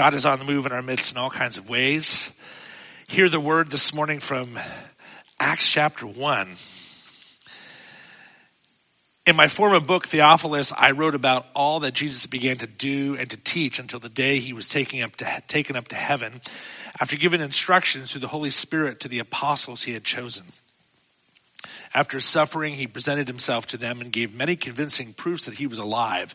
God is on the move in our midst in all kinds of ways. Hear the word this morning from Acts chapter 1. In my former book, Theophilus, I wrote about all that Jesus began to do and to teach until the day he was taken up to, taken up to heaven after giving instructions through the Holy Spirit to the apostles he had chosen. After suffering, he presented himself to them and gave many convincing proofs that he was alive.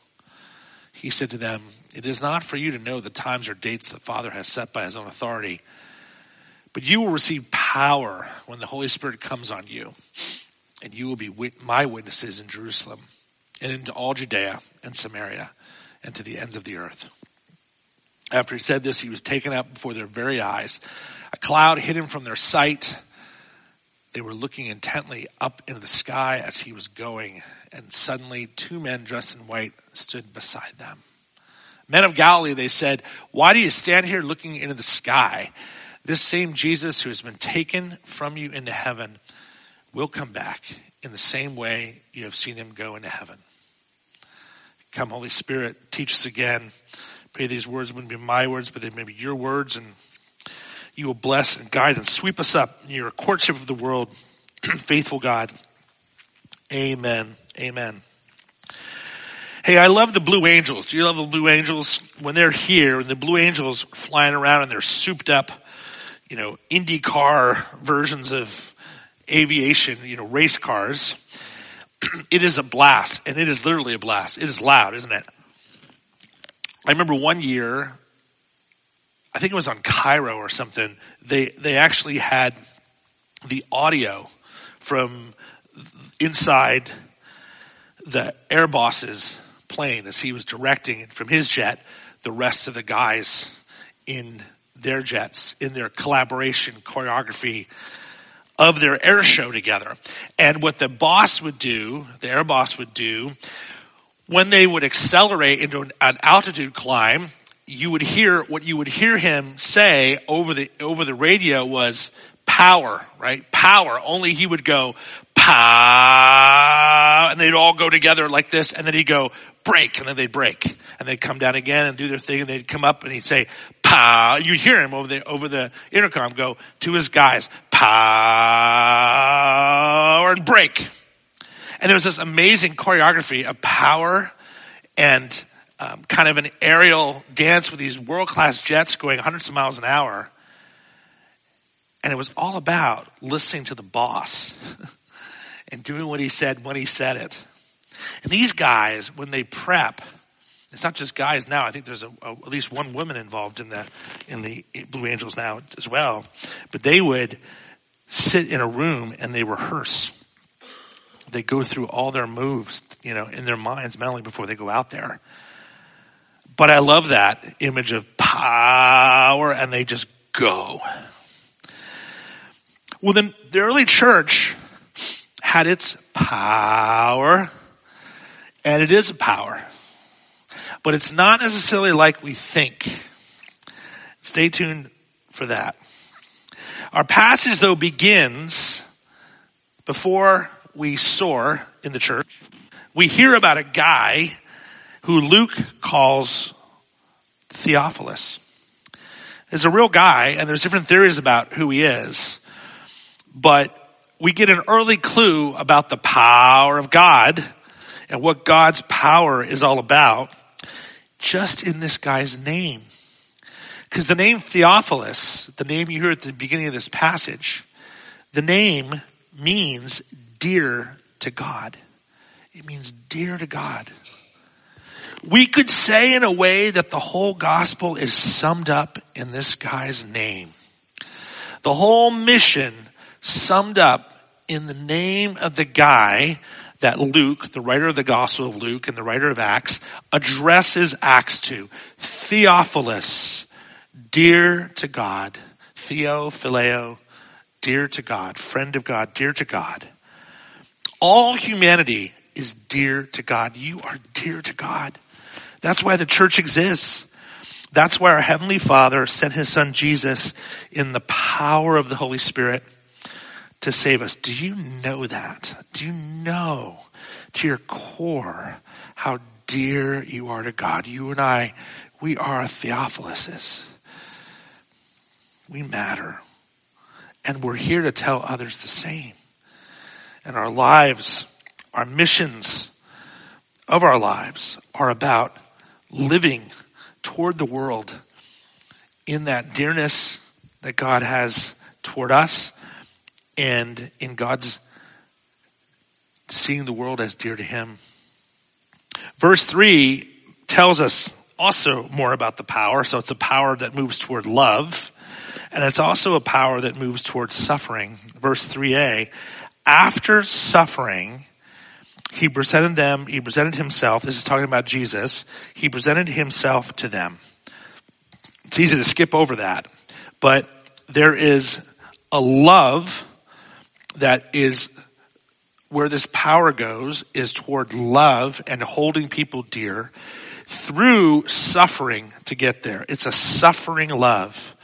He said to them, It is not for you to know the times or dates the Father has set by his own authority, but you will receive power when the Holy Spirit comes on you, and you will be my witnesses in Jerusalem and into all Judea and Samaria and to the ends of the earth. After he said this, he was taken up before their very eyes. A cloud hid him from their sight. They were looking intently up into the sky as he was going, and suddenly two men dressed in white stood beside them. Men of Galilee, they said, why do you stand here looking into the sky? This same Jesus who has been taken from you into heaven will come back in the same way you have seen him go into heaven. Come, Holy Spirit, teach us again. Pray these words wouldn't be my words, but they may be your words, and you will bless and guide and sweep us up in your courtship of the world. Faithful God. Amen. Amen. Hey, I love the Blue Angels. Do you love the Blue Angels? When they're here, and the Blue Angels flying around and they're souped up, you know, Indy car versions of aviation, you know, race cars. it is a blast, and it is literally a blast. It is loud, isn't it? I remember one year, I think it was on KIRO or something. They they actually had the audio from inside the air boss's plane as he was directing from his jet the rest of the guys in their jets in their collaboration choreography of their air show together. And what the boss would do, the air boss would do, when they would accelerate into an, an altitude climb, you would hear what you would hear him say over the over the radio was power, right? Power. Only he would go pow, and they'd all go together like this, and then he'd go break, and then they'd break, and they'd come down again and do their thing, and they'd come up, and he'd say pow. You'd hear him over the over the intercom go to his guys, power and break. And there was this amazing choreography of power and um, kind of an aerial dance with these world class jets going hundreds of miles an hour. And it was all about listening to the boss and doing what he said when he said it. And these guys, when they prep, it's not just guys now. I think there's a, a, at least one woman involved in the in the Blue Angels now as well. But they would sit in a room and they rehearse. They go through all their moves, you know, in their minds mentally before they go out there. But I love that image of power and they just go. Well, then the early church had its power and it is a power, but it's not necessarily like we think. Stay tuned for that. Our passage, though, begins before we soar in the church. We hear about a guy who Luke calls Theophilus. Is a real guy, and there's different theories about who he is. But we get an early clue about the power of God and what God's power is all about just in this guy's name. Because the name Theophilus, the name you hear at the beginning of this passage, the name means dear to God. It means dear to God. We could say in a way that the whole gospel is summed up in this guy's name. The whole mission summed up in the name of the guy that Luke, the writer of the Gospel of Luke and the writer of Acts, addresses Acts to. Theophilus, dear to God, Theo, Phileo, dear to God, friend of God, dear to God. All humanity is dear to God. You are dear to God. That's why the church exists. That's why our Heavenly Father sent His Son Jesus in the power of the Holy Spirit to save us. Do you know that? Do you know to your core how dear you are to God? You and I, we are Theophiluses. We matter. And we're here to tell others the same. And our lives, our missions of our lives are about living toward the world in that dearness that God has toward us and in God's seeing the world as dear to Him. Verse 3 tells us also more about the power. So it's a power that moves toward love. And it's also a power that moves towards suffering. Verse 3a, after suffering, he presented them, he presented himself, this is talking about Jesus, he presented himself to them. It's easy to skip over that, but there is a love that is where this power goes is toward love and holding people dear through suffering to get there. It's a suffering love.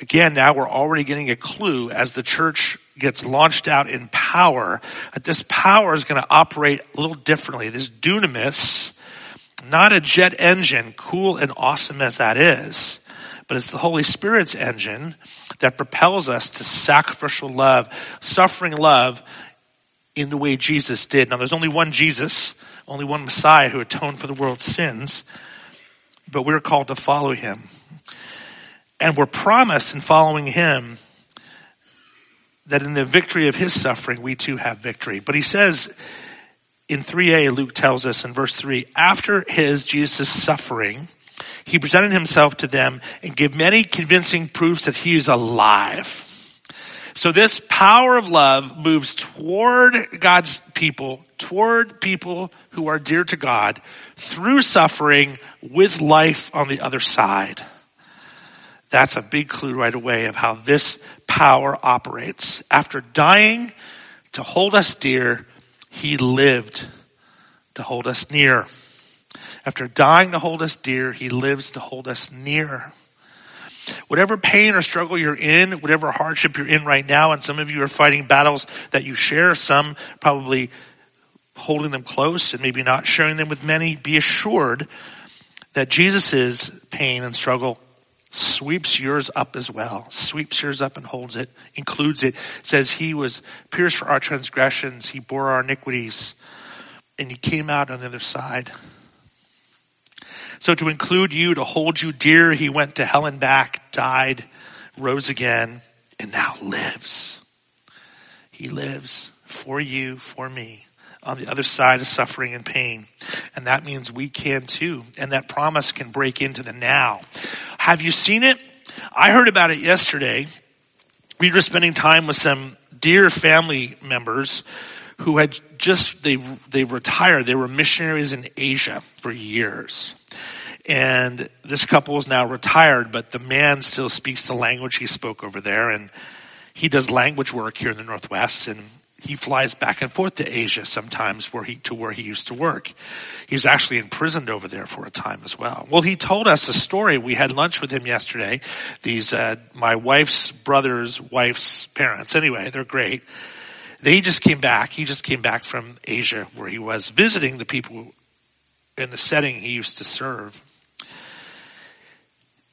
Again, now we're already getting a clue as the church gets launched out in power, that this power is going to operate a little differently. This dunamis, not a jet engine, cool and awesome as that is, but it's the Holy Spirit's engine that propels us to sacrificial love, suffering love in the way Jesus did. Now there's only one Jesus, only one Messiah who atoned for the world's sins, but we're called to follow him. And we're promised in following him that in the victory of his suffering, we too have victory. But he says in 3a, Luke tells us in verse 3, after his, Jesus' suffering, he presented himself to them and gave many convincing proofs that he is alive. So this power of love moves toward God's people, toward people who are dear to God through suffering with life on the other side. That's a big clue right away of how this power operates. After dying to hold us dear, he lived to hold us near. After dying to hold us dear, he lives to hold us near. Whatever pain or struggle you're in, whatever hardship you're in right now, and some of you are fighting battles that you share, some probably holding them close and maybe not sharing them with many, be assured that Jesus' pain and struggle sweeps yours up as well, sweeps yours up and holds it, includes it, says he was pierced for our transgressions, he bore our iniquities, and he came out on the other side. So to include you, to hold you dear, he went to hell and back, died, rose again, and now lives. He lives for you, for me, on the other side of suffering and pain. And that means we can too. And that promise can break into the now. Have you seen it? I heard about it yesterday. We were spending time with some dear family members who had just, they, they retired. They were missionaries in Asia for years. And this couple is now retired, but the man still speaks the language he spoke over there. And he does language work here in the Northwest. And he flies back and forth to Asia sometimes where he, to where he used to work. He was actually imprisoned over there for a time as well. Well, he told us a story. We had lunch with him yesterday. These, uh, my wife's brother's wife's parents. Anyway, they're great. They just came back. He just came back from Asia where he was visiting the people in the setting he used to serve.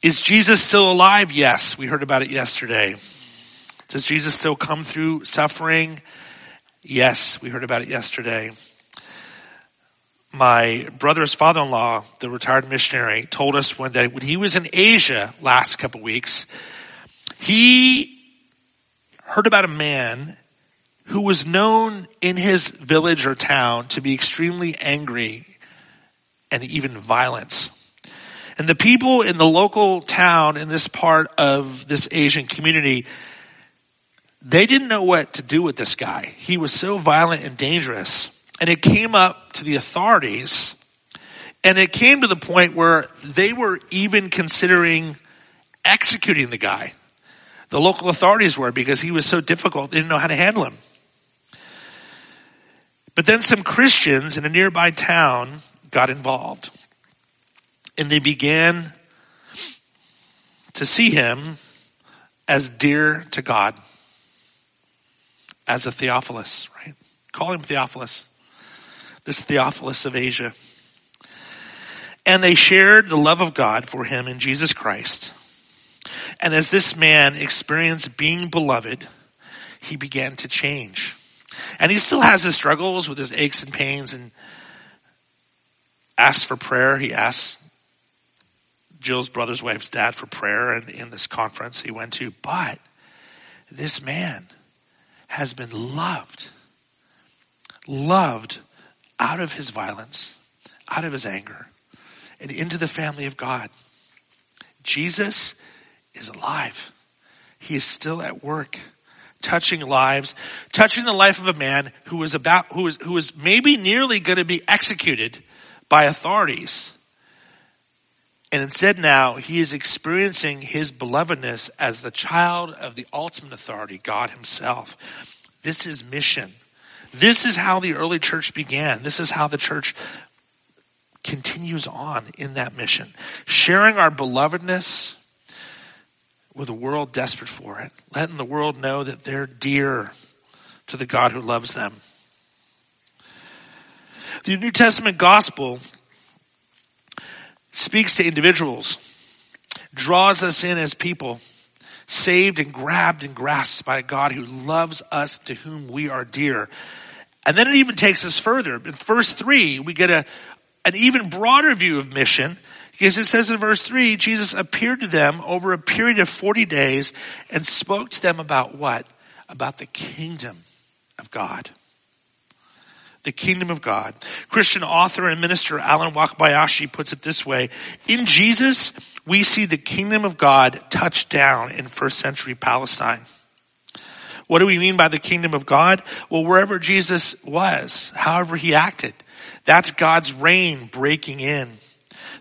Is Jesus still alive? Yes. We heard about it yesterday. Does Jesus still come through suffering? Yes. We heard about it yesterday. My brother's father-in-law, the retired missionary, told us one day when he was in Asia last couple weeks, he heard about a man who was known in his village or town to be extremely angry and even violent. And the people in the local town in this part of this Asian community, they didn't know what to do with this guy. He was so violent and dangerous. And it came up to the authorities, and it came to the point where they were even considering executing the guy. The local authorities were because he was so difficult, they didn't know how to handle him. But then some Christians in a nearby town got involved. And they began to see him as dear to God, as a Theophilus, right? Call him Theophilus. This Theophilus of Asia. And they shared the love of God for him in Jesus Christ. And as this man experienced being beloved, he began to change. And he still has his struggles with his aches and pains and asks for prayer. He asks Jill's brother's wife's dad for prayer and in this conference he went to. But this man has been loved, loved out of his violence, out of his anger, and into the family of God. Jesus is alive. He is still at work, touching lives, touching the life of a man who was about, who was, who was maybe nearly going to be executed by authorities. And instead now he is experiencing his belovedness as the child of the ultimate authority, God himself. This is mission. This is how the early church began. This is how the church continues on in that mission. Sharing our belovedness with a world desperate for it, letting the world know that they're dear to the God who loves them. The New Testament gospel speaks to individuals, draws us in as people, saved and grabbed and grasped by a God who loves us to whom we are dear. And then it even takes us further. In verse three, we get a, an even broader view of mission because it says in verse 3, Jesus appeared to them over a period of 40 days and spoke to them about what? About the kingdom of God. The kingdom of God. Christian author and minister Allen Wakabayashi puts it this way. In Jesus, we see the kingdom of God touch down in first century Palestine. What do we mean by the kingdom of God? Well, wherever Jesus was, however he acted, that's God's reign breaking in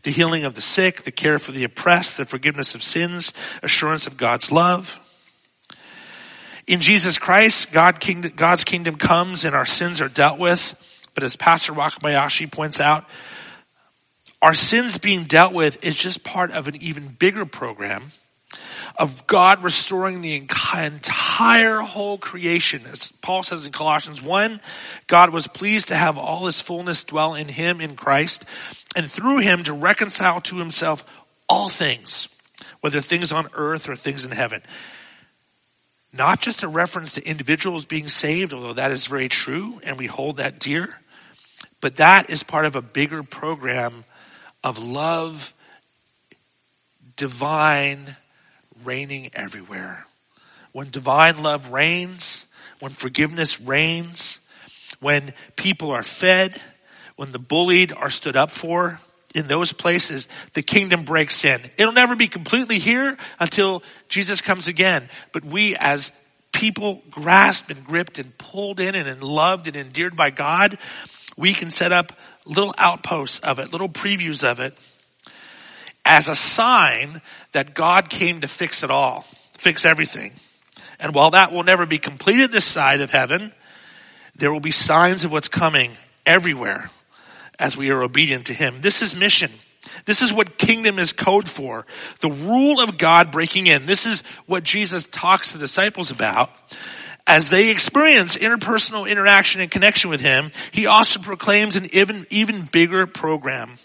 the healing of the sick, the care for the oppressed, the forgiveness of sins, assurance of God's love. In Jesus Christ, God kingdom, God's kingdom comes and our sins are dealt with. But as Pastor Wakabayashi points out, our sins being dealt with is just part of an even bigger program of God restoring the entire whole creation. As Paul says in Colossians 1, God was pleased to have all his fullness dwell in him in Christ and through him to reconcile to himself all things, whether things on earth or things in heaven. Not just a reference to individuals being saved, although that is very true and we hold that dear, but that is part of a bigger program of love, divine, reigning everywhere. When divine love reigns, when forgiveness reigns, when people are fed, when the bullied are stood up for, in those places, the kingdom breaks in. It'll never be completely here until Jesus comes again. But we as people grasped and gripped and pulled in and loved and endeared by God, we can set up little outposts of it, little previews of it as a sign that God came to fix it all, fix everything. And while that will never be completed this side of heaven, there will be signs of what's coming everywhere as we are obedient to Him. This is mission. This is what kingdom is code for. The rule of God breaking in. This is what Jesus talks to disciples about. As they experience interpersonal interaction and connection with Him, He also proclaims an even, even bigger program.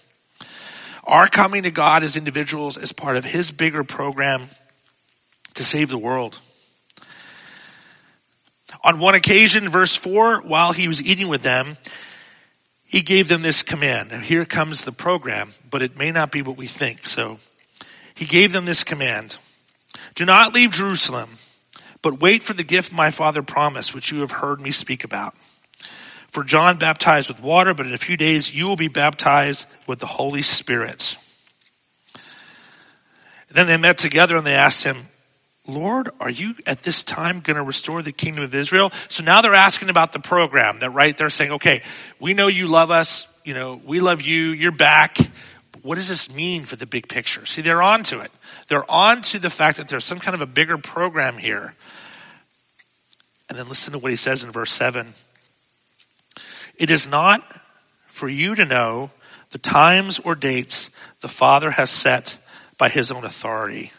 Our coming to God as individuals is part of His bigger program to save the world. On one occasion, verse 4, while he was eating with them, he gave them this command. Now here comes the program, but it may not be what we think. So he gave them this command. Do not leave Jerusalem, but wait for the gift my father promised, which you have heard me speak about. For John baptized with water, but in a few days you will be baptized with the Holy Spirit. Then they met together and they asked him, Lord, are you at this time going to restore the kingdom of Israel? So now they're asking about the program that right they're saying, okay, we know you love us. You know, we love you. You're back. what does this mean for the big picture? See, they're on to it. They're on to the fact that there's some kind of a bigger program here. And then listen to what he says in verse 7. It is not for you to know the times or dates the Father has set by his own authority.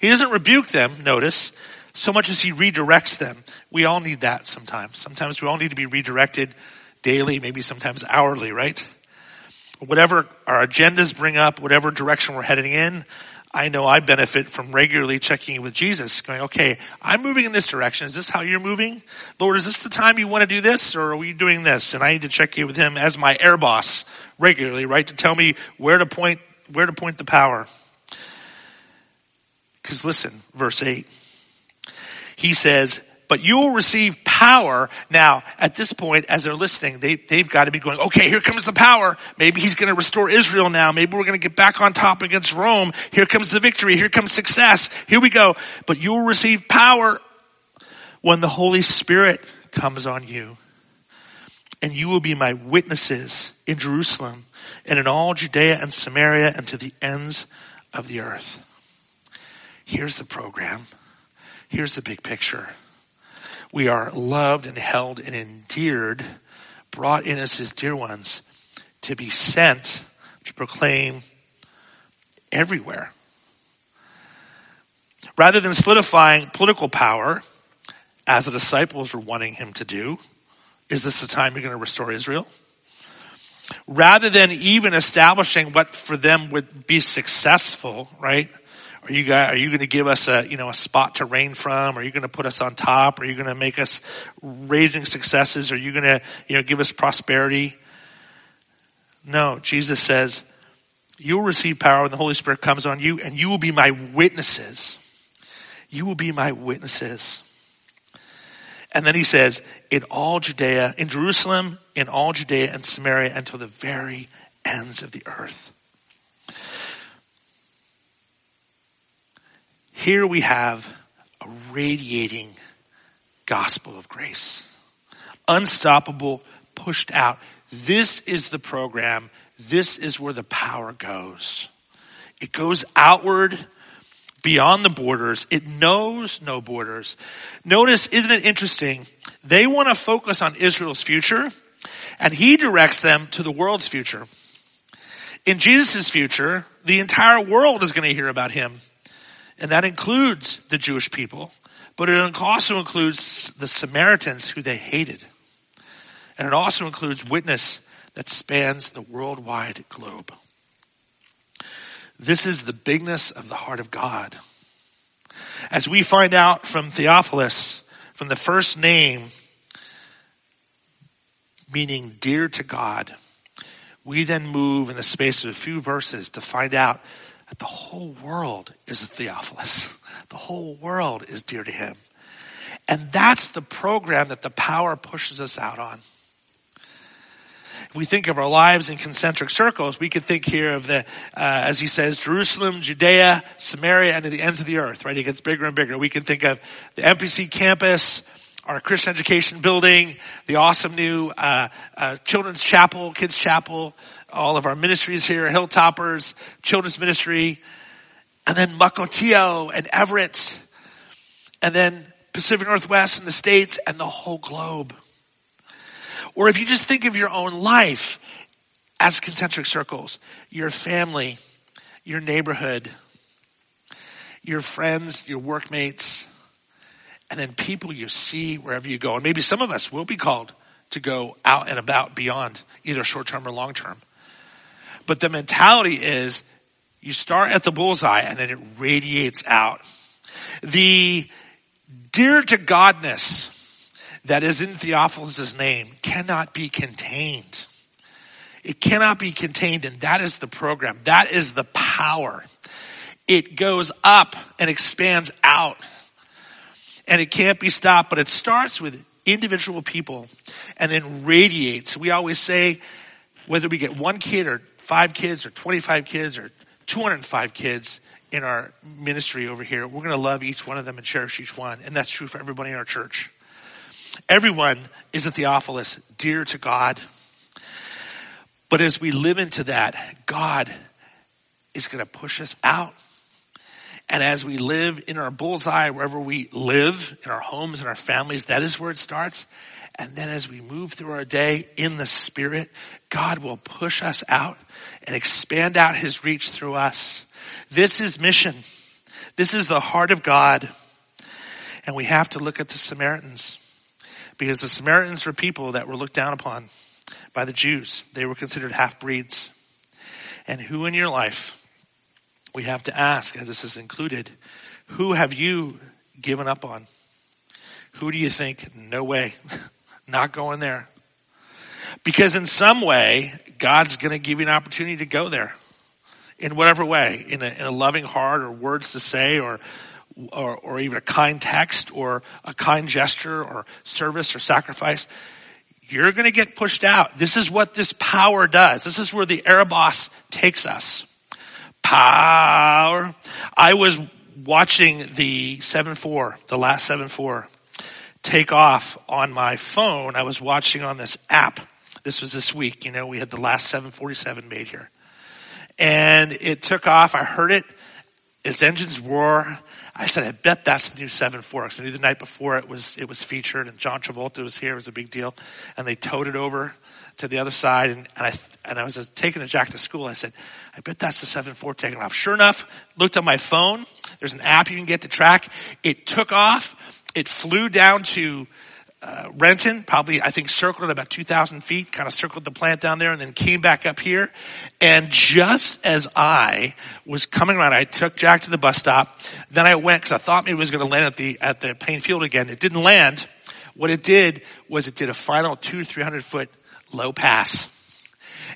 He doesn't rebuke them, notice, so much as he redirects them. We all need that sometimes. Sometimes we all need to be redirected daily, maybe sometimes hourly, right? Whatever our agendas bring up, whatever direction we're heading in, I know I benefit from regularly checking in with Jesus, going, okay, I'm moving in this direction. Is this how you're moving? Lord, is this the time you want to do this or are we doing this? And I need to check in with him as my air boss regularly, right? To tell me where to point, where to point the power. Cause listen, verse eight, he says, but you will receive power. Now, at this point, as they're listening, they, they've got to be going, okay, here comes the power. Maybe he's going to restore Israel now. Maybe we're going to get back on top against Rome. Here comes the victory. Here comes success. Here we go. But you will receive power when the Holy Spirit comes on you. And you will be my witnesses in Jerusalem and in all Judea and Samaria and to the ends of the earth. Here's the program. Here's the big picture. We are loved and held and endeared, brought in as his dear ones to be sent to proclaim everywhere. Rather than solidifying political power, as the disciples were wanting him to do, is this the time you're going to restore Israel? Rather than even establishing what for them would be successful, right? Are you guys, are you going to give us a, you know, a spot to reign from? Are you going to put us on top? Are you going to make us raging successes? Are you going to, you know, give us prosperity? No, Jesus says, you will receive power when the Holy Spirit comes on you and you will be my witnesses. You will be my witnesses. And then he says, in all Judea, in Jerusalem, in all Judea and Samaria until the very ends of the earth. Here we have a radiating gospel of grace. Unstoppable, pushed out. This is the program. This is where the power goes. It goes outward beyond the borders. It knows no borders. Notice, isn't it interesting? They want to focus on Israel's future and he directs them to the world's future. In Jesus' future, the entire world is going to hear about him. And that includes the Jewish people, but it also includes the Samaritans who they hated. And it also includes witness that spans the worldwide globe. This is the bigness of the heart of God. As we find out from Theophilus, from the first name meaning dear to God, we then move in the space of a few verses to find out the whole world is a Theophilus. The whole world is dear to him. And that's the program that the power pushes us out on. If we think of our lives in concentric circles, we could think here of the, uh, as he says, Jerusalem, Judea, Samaria, and to the ends of the earth, right? It gets bigger and bigger. We can think of the MPC campus, our Christian education building, the awesome new uh, uh, children's chapel, kids chapel, all of our ministries here, Hilltoppers, Children's Ministry, and then Mukilteo and Everett, and then Pacific Northwest and the States and the whole globe. Or if you just think of your own life as concentric circles, your family, your neighborhood, your friends, your workmates, and then people you see wherever you go. And maybe some of us will be called to go out and about beyond either short term or long term. But the mentality is you start at the bullseye and then it radiates out. The dear to Godness that is in Theophilus' name cannot be contained. It cannot be contained, and that is the program. That is the power. It goes up and expands out. And it can't be stopped, but it starts with individual people and then radiates. We always say, whether we get one kid or five kids or 25 kids or 205 kids in our ministry over here, we're going to love each one of them and cherish each one. And that's true for everybody in our church. Everyone is a Theophilus, dear to God. But as we live into that, God is going to push us out. And as we live in our bullseye, wherever we live, in our homes and our families, that is where it starts. And then as we move through our day in the Spirit, God will push us out and expand out His reach through us. This is mission. This is the heart of God. And we have to look at the Samaritans because the Samaritans were people that were looked down upon by the Jews. They were considered half breeds. And who in your life, we have to ask, as this is included, who have you given up on? Who do you think, no way, not going there? Because in some way, God's going to give you an opportunity to go there in whatever way, in a, in a loving heart or words to say or, or, or even a kind text or a kind gesture or service or sacrifice you're going to get pushed out. This is what this power does. This is where the air boss takes us. Power. I was watching the 7-4, the last 7-4, take off on my phone. I was watching on this app. This was this week. You know, we had the last 747 made here. And it took off. I heard it. Its engines roar. I said, I bet that's the new Seven Forks. I knew the night before it was it was featured, and John Travolta was here. It was a big deal, and they towed it over to the other side. And, and I and I was taking a Jack to school. I said, I bet that's the Seven Four taking off. Sure enough, looked on my phone. There's an app you can get to track. It took off. It flew down to uh, Renton, probably I think circled at about 2,000 feet, kind of circled the plant down there, and then came back up here. And just as I was coming around, I took Jack to the bus stop. Then I went because I thought maybe it was going to land at the at the Paine Field again. It didn't land. What it did was it did a final two to three hundred foot low pass,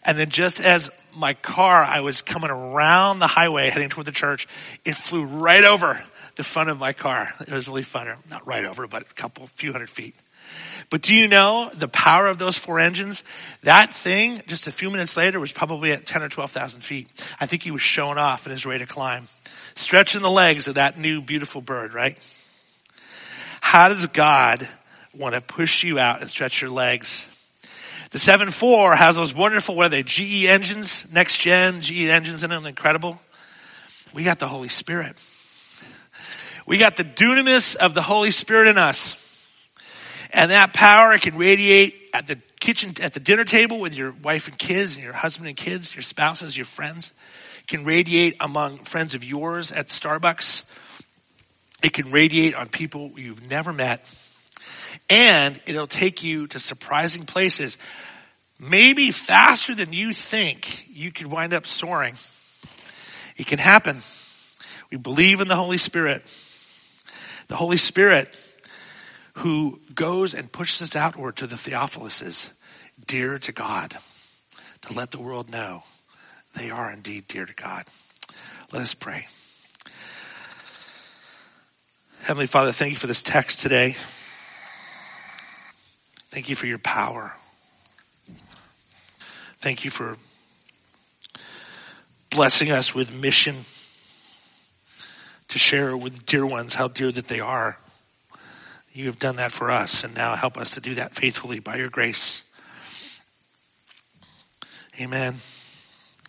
and then just as my car, I was coming around the highway heading toward the church, it flew right over the front of my car. It was really fun. Not right over, but a couple, few hundred feet. But do you know the power of those four engines? That thing, just a few minutes later, was probably at 10 or 12,000 feet. I think he was showing off in his ready to climb. Stretching the legs of that new beautiful bird, right? How does God want to push you out and stretch your legs? The 7.4 has those wonderful, what are they, GE engines, next gen GE engines in them, incredible. We got the Holy Spirit. We got the dunamis of the Holy Spirit in us. And that power can radiate at the kitchen, at the dinner table with your wife and kids and your husband and kids, your spouses, your friends. It can radiate among friends of yours at Starbucks. It can radiate on people you've never met. And it'll take you to surprising places. Maybe faster than you think you could wind up soaring. It can happen. We believe in the Holy Spirit. The Holy Spirit who goes and pushes us outward to the Theophiluses, dear to God, to let the world know they are indeed dear to God. Let us pray. Heavenly Father, thank you for this text today. Thank you for your power. Thank you for blessing us with mission to share with dear ones how dear that they are. You have done that for us, and now help us to do that faithfully by your grace. Amen.